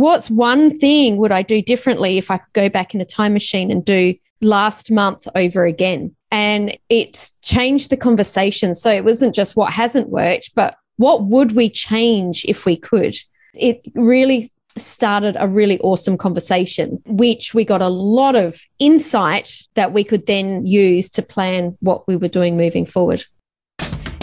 what's one thing would I do differently if I could go back in a time machine and do last month over again? And it changed the conversation. So it wasn't just what hasn't worked, but what would we change if we could? It really started a really awesome conversation, which we got a lot of insight that we could then use to plan what we were doing moving forward.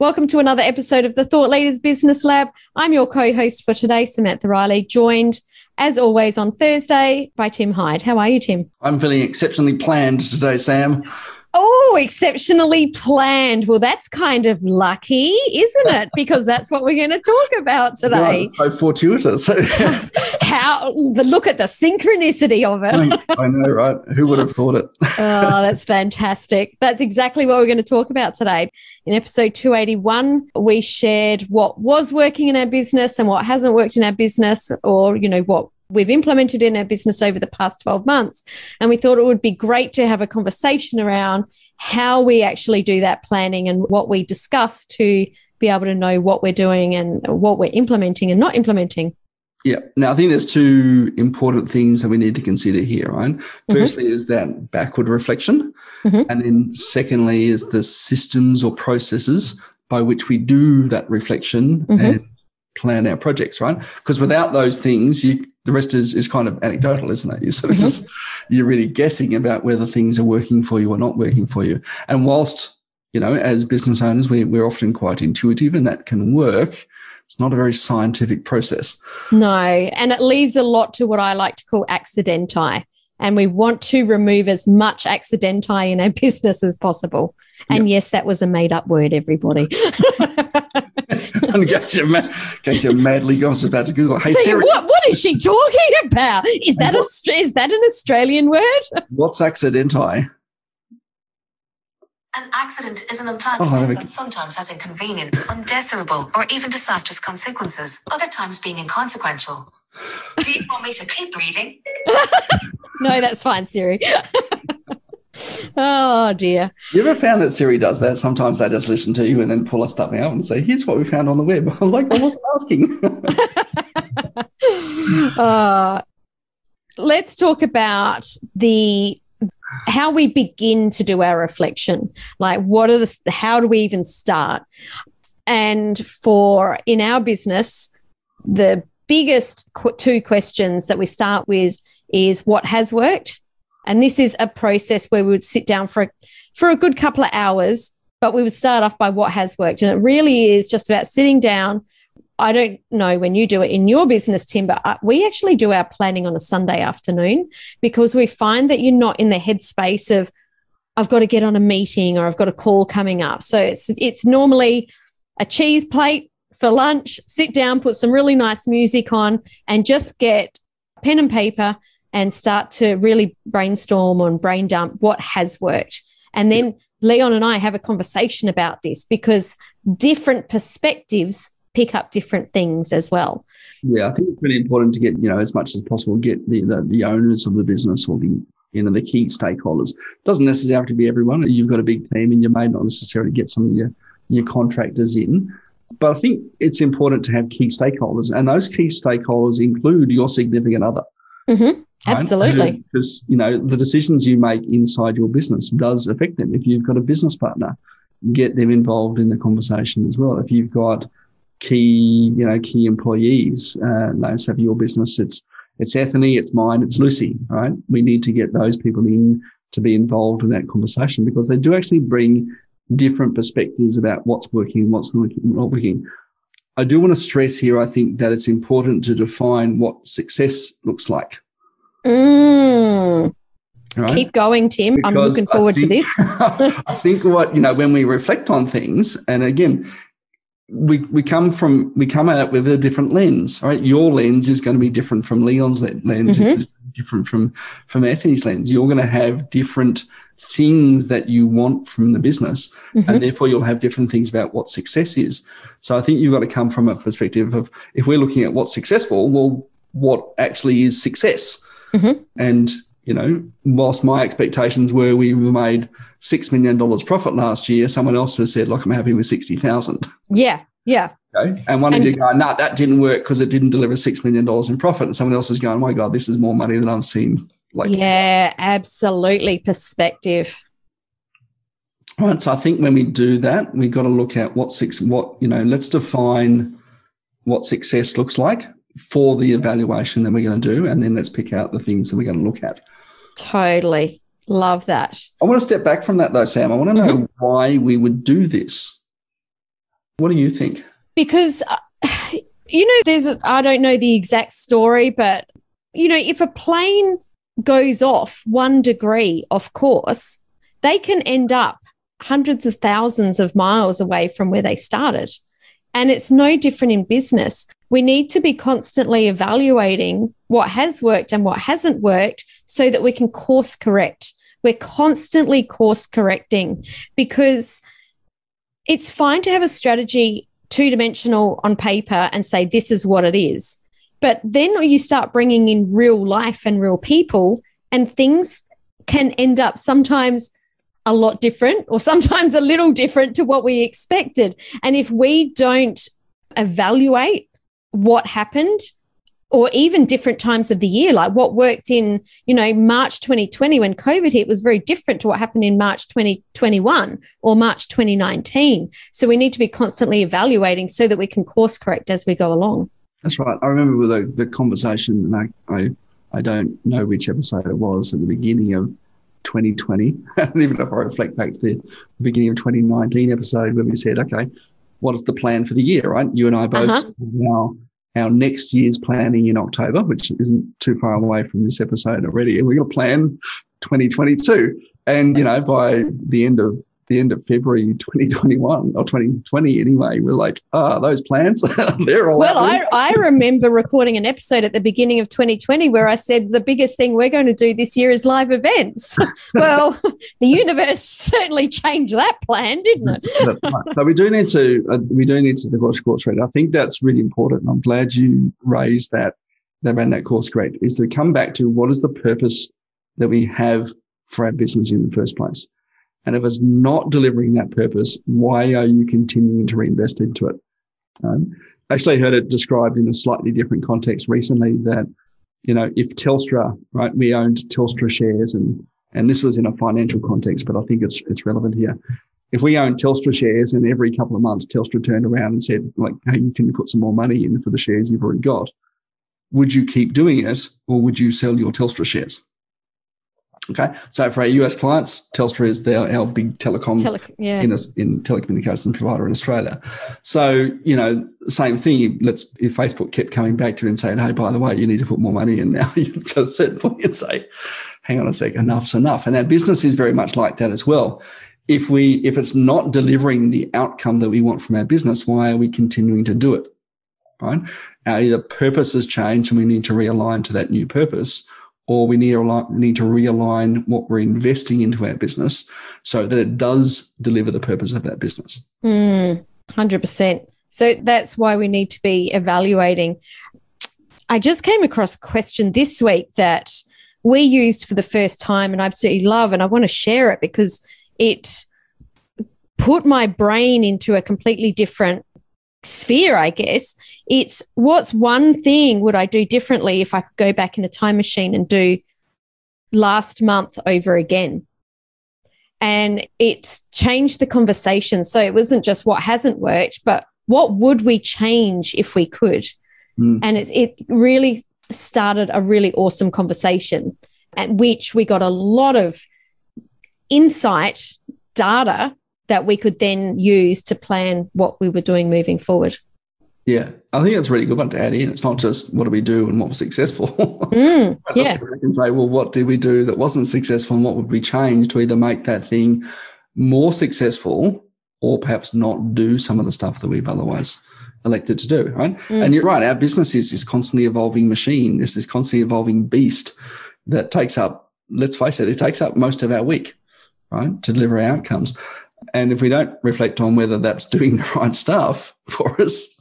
Welcome to another episode of the Thought Leaders Business Lab. I'm your co host for today, Samantha Riley, joined as always on Thursday by Tim Hyde. How are you, Tim? I'm feeling exceptionally planned today, Sam. Oh, exceptionally planned. Well, that's kind of lucky, isn't it? Because that's what we're going to talk about today. Yeah, so fortuitous. How the look at the synchronicity of it. I know, right? Who would have thought it? oh, that's fantastic. That's exactly what we're going to talk about today. In episode 281, we shared what was working in our business and what hasn't worked in our business, or, you know, what we've implemented in our business over the past 12 months. And we thought it would be great to have a conversation around how we actually do that planning and what we discuss to be able to know what we're doing and what we're implementing and not implementing. Yeah. Now, I think there's two important things that we need to consider here, right? Mm-hmm. Firstly, is that backward reflection. Mm-hmm. And then secondly, is the systems or processes by which we do that reflection mm-hmm. and plan our projects, right? Because without those things, you the rest is is kind of anecdotal, isn't it? You sort of mm-hmm. just you're really guessing about whether things are working for you or not working for you. And whilst you know, as business owners, we, we're often quite intuitive, and that can work. It's not a very scientific process. No, and it leaves a lot to what I like to call accidenti. And we want to remove as much accidenti in our business as possible. And yep. yes, that was a made up word, everybody. in case you're, mad, in case you're madly gossip about to Google. Hey, Siri. What, what is she talking about? Is that, a, is that an Australian word? What's accidenti? An accident is an unplanned oh, event that sometimes has inconvenient, undesirable, or even disastrous consequences, other times being inconsequential. Do you want me to keep reading? no, that's fine, Siri. oh dear. You ever found that Siri does that? Sometimes they just listen to you and then pull a stuff out and say, here's what we found on the web. I'm like, I wasn't asking. uh, let's talk about the how we begin to do our reflection. Like what are the how do we even start? And for in our business, the biggest two questions that we start with is what has worked and this is a process where we would sit down for a, for a good couple of hours, but we would start off by what has worked. And it really is just about sitting down. I don't know when you do it in your business, Tim, but uh, we actually do our planning on a Sunday afternoon because we find that you're not in the headspace of, I've got to get on a meeting or I've got a call coming up. So it's it's normally a cheese plate for lunch, sit down, put some really nice music on, and just get pen and paper and start to really brainstorm and brain dump what has worked. And then. Leon and I have a conversation about this because different perspectives pick up different things as well. Yeah, I think it's really important to get, you know, as much as possible, get the, the, the owners of the business or the, you know, the key stakeholders. It doesn't necessarily have to be everyone. You've got a big team and you may not necessarily get some of your, your contractors in. But I think it's important to have key stakeholders, and those key stakeholders include your significant other. Mm-hmm. Absolutely. Because, you know, the decisions you make inside your business does affect them. If you've got a business partner, get them involved in the conversation as well. If you've got key, you know, key employees, uh, let's have your business. It's, it's Anthony, it's mine, it's Lucy, right? We need to get those people in to be involved in that conversation because they do actually bring different perspectives about what's working and what's not working. I do want to stress here, I think that it's important to define what success looks like. Mm. Right? Keep going, Tim. Because I'm looking forward think, to this. I think what, you know, when we reflect on things, and again, we we come from we come at it with a different lens. Right, your lens is going to be different from Leon's lens, mm-hmm. different from from Anthony's lens. You're going to have different things that you want from the business, mm-hmm. and therefore you'll have different things about what success is. So I think you've got to come from a perspective of if we're looking at what's successful, well, what actually is success, mm-hmm. and you know, whilst my expectations were we made six million dollars profit last year, someone else has said, "Look, I'm happy with sixty thousand. Yeah, yeah. Okay. And one and, of you going, "No, nah, that didn't work because it didn't deliver six million dollars in profit," and someone else is going, "My God, this is more money than I've seen." Like, yeah, absolutely. Perspective. Right. So I think when we do that, we've got to look at what six, what you know. Let's define what success looks like for the evaluation that we're going to do, and then let's pick out the things that we're going to look at. Totally. Love that. I want to step back from that though, Sam. I want to know mm-hmm. why we would do this. What do you think? Because, uh, you know, there's, I don't know the exact story, but, you know, if a plane goes off one degree off course, they can end up hundreds of thousands of miles away from where they started. And it's no different in business. We need to be constantly evaluating what has worked and what hasn't worked so that we can course correct. We're constantly course correcting because it's fine to have a strategy two dimensional on paper and say, this is what it is. But then you start bringing in real life and real people, and things can end up sometimes a lot different or sometimes a little different to what we expected. And if we don't evaluate what happened, or even different times of the year, like what worked in, you know, March 2020 when COVID hit was very different to what happened in March 2021 or March 2019. So we need to be constantly evaluating so that we can course correct as we go along. That's right. I remember the, the conversation, and I, I, I don't know which episode it was at the beginning of 2020. and even if I reflect back to the beginning of 2019 episode when we said, okay, what is the plan for the year, right? You and I both uh-huh. now our next year's planning in October, which isn't too far away from this episode already. We're going to plan 2022. And, you know, by the end of the end of February 2021 or 2020 anyway. We're like, ah, oh, those plants, they're all Well, I, I remember recording an episode at the beginning of 2020 where I said the biggest thing we're going to do this year is live events. well, the universe certainly changed that plan, didn't it? that's, that's right. So we do need to, uh, we do need to the course course rate. I think that's really important. And I'm glad you raised that, that ran that course correct is to come back to what is the purpose that we have for our business in the first place. And if it's not delivering that purpose, why are you continuing to reinvest into it? Um, actually, heard it described in a slightly different context recently that, you know, if Telstra, right, we owned Telstra shares and, and this was in a financial context, but I think it's, it's relevant here. If we owned Telstra shares and every couple of months Telstra turned around and said, like, hey, can you put some more money in for the shares you've already got? Would you keep doing it or would you sell your Telstra shares? Okay, so for our US clients, Telstra is their, our big telecom Tele- yeah. in, a, in telecommunications provider in Australia. So you know, same thing. Let's if Facebook kept coming back to you and saying, "Hey, by the way, you need to put more money in now," you to a certain point you say, "Hang on a sec, enough's enough." And our business is very much like that as well. If we if it's not delivering the outcome that we want from our business, why are we continuing to do it? Right? Our either purpose has changed and we need to realign to that new purpose or we need to, need to realign what we're investing into our business so that it does deliver the purpose of that business. Mm, 100%. So that's why we need to be evaluating. I just came across a question this week that we used for the first time and I absolutely love, and I want to share it because it put my brain into a completely different sphere, I guess. It's what's one thing would I do differently if I could go back in a time machine and do last month over again? And it changed the conversation. So it wasn't just what hasn't worked, but what would we change if we could? Mm. And it, it really started a really awesome conversation at which we got a lot of insight, data that we could then use to plan what we were doing moving forward. Yeah, I think that's a really good one to add in. It's not just what do we do and what was successful. Mm, yeah. I can say, well, what did we do that wasn't successful and what would we change to either make that thing more successful or perhaps not do some of the stuff that we've otherwise elected to do, right? Mm. And you're right, our business is this constantly evolving machine, this this constantly evolving beast that takes up, let's face it, it takes up most of our week, right, to deliver outcomes. And if we don't reflect on whether that's doing the right stuff for us,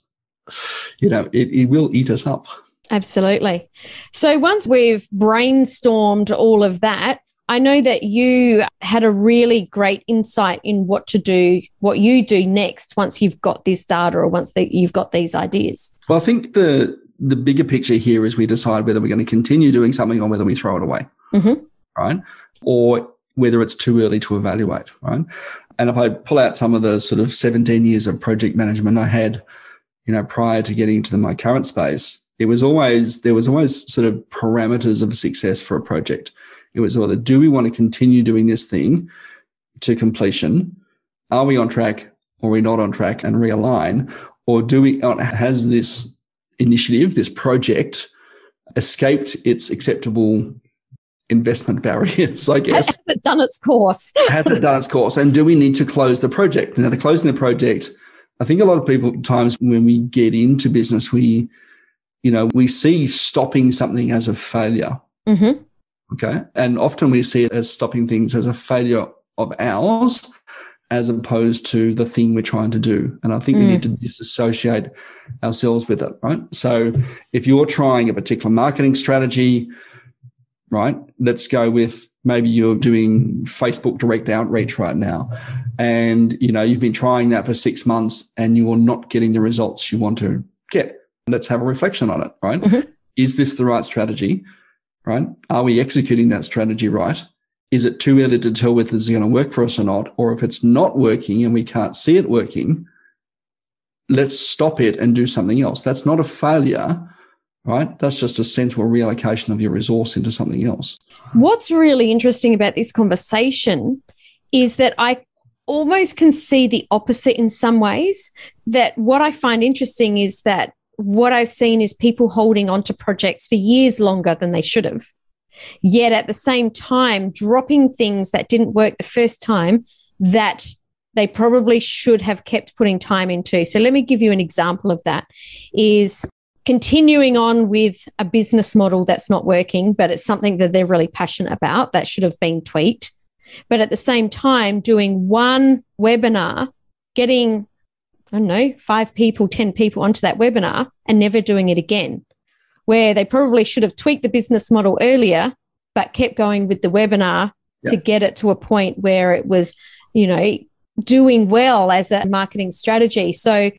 you know, it, it will eat us up. Absolutely. So once we've brainstormed all of that, I know that you had a really great insight in what to do, what you do next once you've got this data or once the, you've got these ideas. Well, I think the the bigger picture here is we decide whether we're going to continue doing something or whether we throw it away, mm-hmm. right? Or whether it's too early to evaluate, right? And if I pull out some of the sort of 17 years of project management I had, you know, prior to getting into my current space, it was always there was always sort of parameters of success for a project. It was whether do we want to continue doing this thing to completion? Are we on track or are we not on track and realign? Or do we uh, has this initiative, this project, escaped its acceptable investment barriers, I guess. Has it done its course? has it done its course? And do we need to close the project? Now, the closing the project, I think a lot of people times when we get into business, we, you know, we see stopping something as a failure. Mm-hmm. Okay. And often we see it as stopping things as a failure of ours as opposed to the thing we're trying to do. And I think mm. we need mm. to disassociate ourselves with it, right? So if you're trying a particular marketing strategy, right, let's go with maybe you're doing Facebook direct outreach right now and you know you've been trying that for 6 months and you're not getting the results you want to get. Let's have a reflection on it, right? Mm-hmm. Is this the right strategy? right? Are we executing that strategy right? Is it too early to tell whether it's going to work for us or not? Or if it's not working and we can't see it working, let's stop it and do something else. That's not a failure, right? That's just a sensible reallocation of your resource into something else. What's really interesting about this conversation is that I almost can see the opposite in some ways. That what I find interesting is that what I've seen is people holding on to projects for years longer than they should have. Yet at the same time, dropping things that didn't work the first time that they probably should have kept putting time into. So let me give you an example of that is continuing on with a business model that's not working, but it's something that they're really passionate about that should have been tweaked. But at the same time, doing one webinar, getting I don't know, five people, 10 people onto that webinar and never doing it again, where they probably should have tweaked the business model earlier, but kept going with the webinar yeah. to get it to a point where it was, you know, doing well as a marketing strategy. So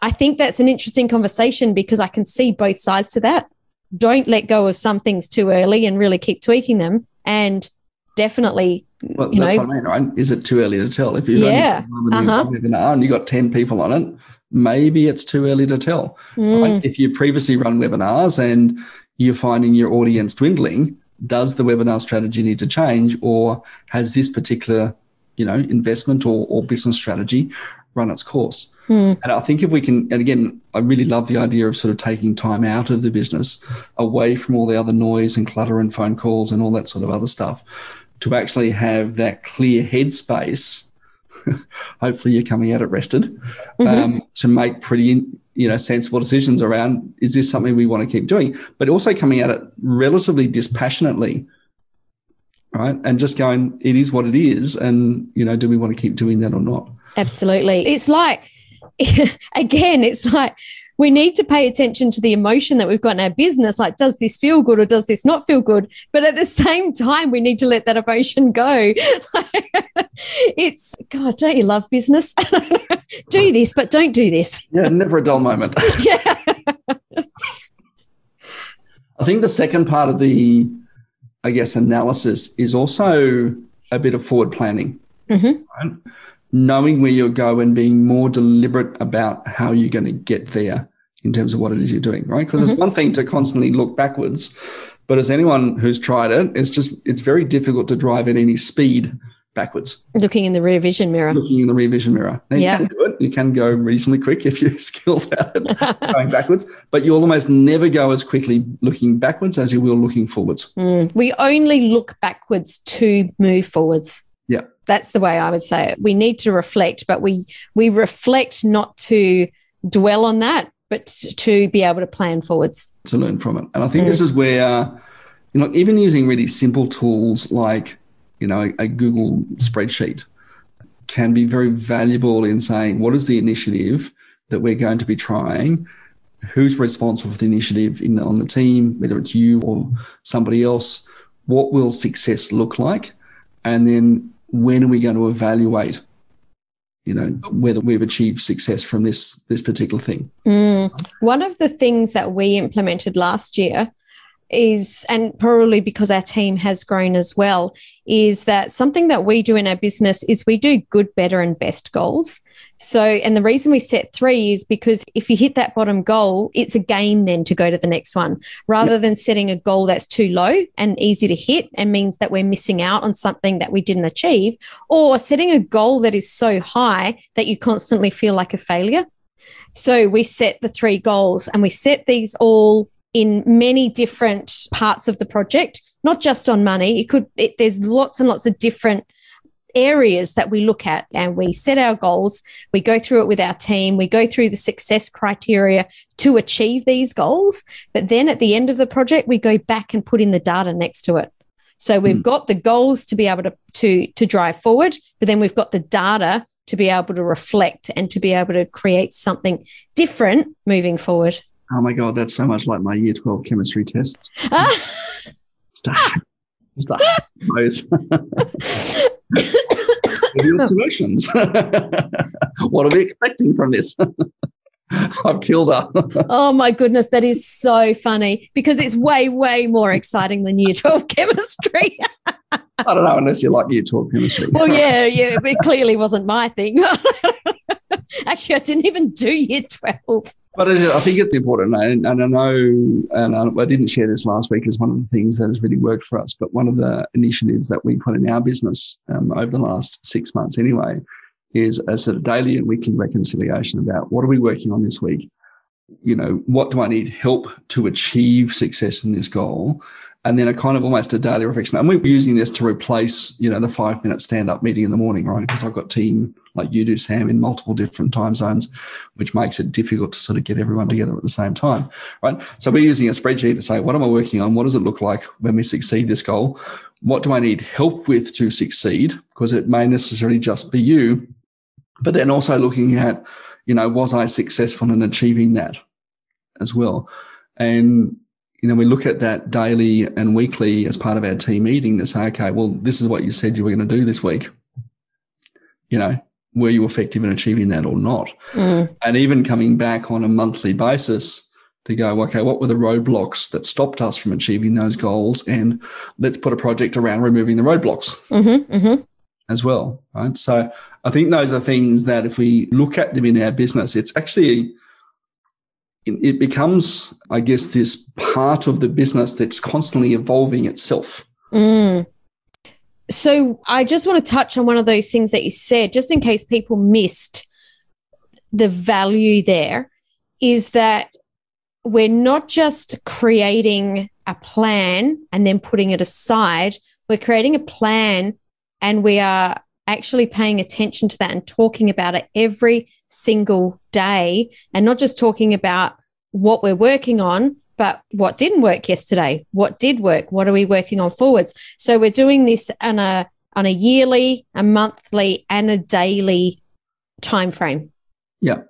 I think that's an interesting conversation because I can see both sides to that. Don't let go of some things too early and really keep tweaking them. And definitely well, that's know, what I mean, right? Is it too early to tell? If you've yeah, only uh-huh. webinar and you got 10 people on it, maybe it's too early to tell. Mm. Right? If you previously run webinars and you're finding your audience dwindling, does the webinar strategy need to change or has this particular, you know, investment or, or business strategy run its course? Mm. And I think if we can, and again, I really love the idea of sort of taking time out of the business away from all the other noise and clutter and phone calls and all that sort of other stuff to actually have that clear headspace. hopefully, you're coming at it rested mm-hmm. um, to make pretty, you know, sensible decisions around is this something we want to keep doing, but also coming at it relatively dispassionately, right? And just going, it is what it is, and you know, do we want to keep doing that or not? Absolutely, it's like again, it's like we need to pay attention to the emotion that we've got in our business. Like, does this feel good or does this not feel good? But at the same time, we need to let that emotion go. it's, God, don't you love business? do this, but don't do this. Yeah, never a dull moment. yeah. I think the second part of the, I guess, analysis is also a bit of forward planning. Mm-hmm. Right? Knowing where you'll go and being more deliberate about how you're going to get there in terms of what it is you're doing, right? Because mm-hmm. it's one thing to constantly look backwards, but as anyone who's tried it, it's just it's very difficult to drive at any speed backwards. Looking in the rear vision mirror. Looking in the rear vision mirror. Now you yeah. can do it. You can go reasonably quick if you're skilled at it, going backwards, but you'll almost never go as quickly looking backwards as you will looking forwards. Mm. We only look backwards to move forwards. Yeah. That's the way I would say it. We need to reflect, but we we reflect not to dwell on that, but to be able to plan forwards. To learn from it. And I think mm. this is where, you know, even using really simple tools like, you know, a, a Google spreadsheet can be very valuable in saying what is the initiative that we're going to be trying who's responsible for the initiative in, on the team, whether it's you or somebody else, what will success look like? And then when are we going to evaluate, you know, whether we've achieved success from this this particular thing? Mm. One of the things that we implemented last year is, and probably because our team has grown as well, is that something that we do in our business is we do good, better, and best goals. So, and the reason we set three is because if you hit that bottom goal, it's a game then to go to the next one rather yep. than setting a goal that's too low and easy to hit and means that we're missing out on something that we didn't achieve, or setting a goal that is so high that you constantly feel like a failure. So, we set the three goals and we set these all in many different parts of the project, not just on money. It could, it, there's lots and lots of different areas that we look at and we set our goals. We go through it with our team. We go through the success criteria to achieve these goals. But then at the end of the project, we go back and put in the data next to it. So we've mm. got the goals to be able to, to, to drive forward, but then we've got the data to be able to reflect and to be able to create something different moving forward. Oh my God, that's so much like my year 12 chemistry tests. Stop. Stop. Those. what are we expecting from this? I've killed her. oh my goodness, that is so funny because it's way, way more exciting than year 12 chemistry. I don't know unless you like year 12 chemistry. Well, yeah, yeah, it clearly wasn't my thing. Actually, I didn't even do year 12. But I think it's important, and, and I know, and I, didn't share this last week as one of the things that has really worked for us. But one of the initiatives that we put in our business um, over the last six months, anyway, is a sort of daily and weekly reconciliation about what are we working on this week. You know, what do I need help to achieve success in this goal? And then a kind of almost a daily reflection. And we're using this to replace, you know, the five minute stand up meeting in the morning, right? Because I've got team like you do, Sam, in multiple different time zones, which makes it difficult to sort of get everyone together at the same time, right? So we're using a spreadsheet to say, what am I working on? What does it look like when we succeed this goal? What do I need help with to succeed? Because it may necessarily just be you, but then also looking at, you know, was I successful in achieving that as well? And you know, we look at that daily and weekly as part of our team meeting to say, okay, well, this is what you said you were going to do this week. You know, were you effective in achieving that or not? Mm. And even coming back on a monthly basis to go, okay, what were the roadblocks that stopped us from achieving those goals? And let's put a project around removing the roadblocks mm-hmm, mm-hmm. as well. Right. So I think those are things that if we look at them in our business, it's actually it becomes, I guess, this part of the business that's constantly evolving itself. Mm. So I just want to touch on one of those things that you said, just in case people missed the value there, is that we're not just creating a plan and then putting it aside. We're creating a plan and we are actually paying attention to that and talking about it every single day and not just talking about what we're working on, but what didn't work yesterday, what did work, what are we working on forwards. So we're doing this on a on a yearly, a monthly, and a daily time frame. Yeah.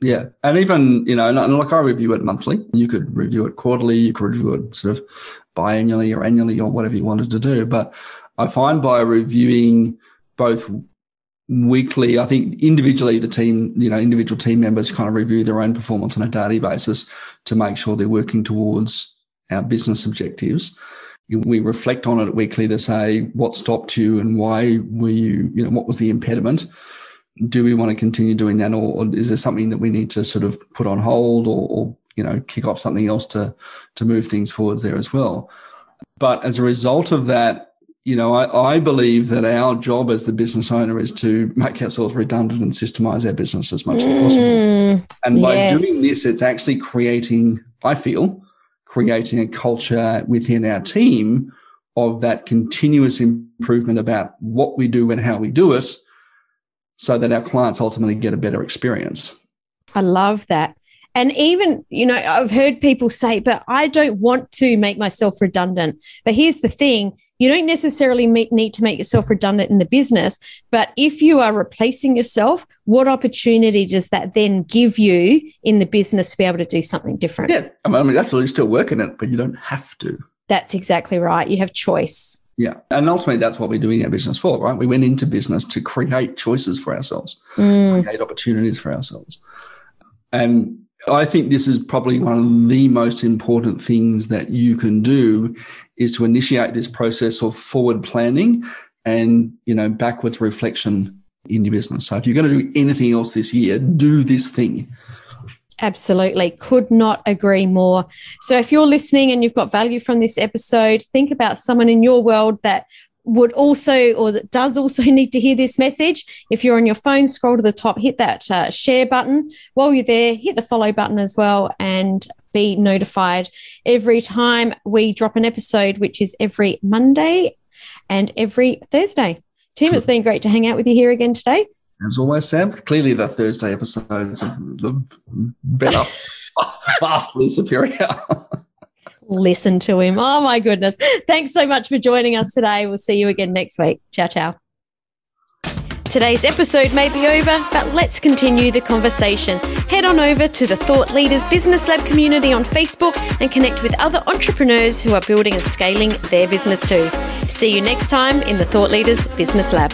Yeah. And even, you know, and like I review it monthly. You could review it quarterly, you could review it sort of biannually or annually or whatever you wanted to do. But I find by reviewing both weekly, I think individually the team, you know, individual team members kind of review their own performance on a daily basis to make sure they're working towards our business objectives. We reflect on it weekly to say what stopped you and why were you, you know, what was the impediment? Do we want to continue doing that or, or is there something that we need to sort of put on hold or, or you know, kick off something else to to move things forwards there as well? But as a result of that, you know, I, I, believe that our job as the business owner is to make ourselves redundant and systemize our business as much mm, as possible. Mm, and by yes. doing this, it's actually creating, I feel, creating a culture within our team of that continuous improvement about what we do and how we do it so that our clients ultimately get a better experience. I love that. And even, you know, I've heard people say, but I don't want to make myself redundant. But here's the thing you don't necessarily need to make yourself redundant in the business. But if you are replacing yourself, what opportunity does that then give you in the business to be able to do something different? Yeah. I mean, absolutely still working it, but you don't have to. That's exactly right. You have choice. Yeah. And ultimately, that's what we're doing our business for, right? We went into business to create choices for ourselves, mm. create opportunities for ourselves. And I think this is probably one of the most important things that you can do is to initiate this process of forward planning and, you know, backwards reflection in your business. So if you're going to do anything else this year, do this thing. Absolutely. Could not agree more. So, if you're listening and you've got value from this episode, think about someone in your world that would also or that does also need to hear this message. If you're on your phone scroll to the top hit that uh, share button. While you're there hit the follow button as well and be notified every time we drop an episode which is every monday and every thursday. Tim it's been great to hang out with you here again today. As always sam clearly the thursday episodes are better vastly superior listen to him. Oh my goodness. Thanks so much for joining us today. We'll see you again next week. Ciao, ciao. Today's episode may be over, but let's continue the conversation. Head on over to the Thought Leaders Business Lab community on Facebook and connect with other entrepreneurs who are building and scaling their business too. See you next time in the Thought Leaders Business Lab.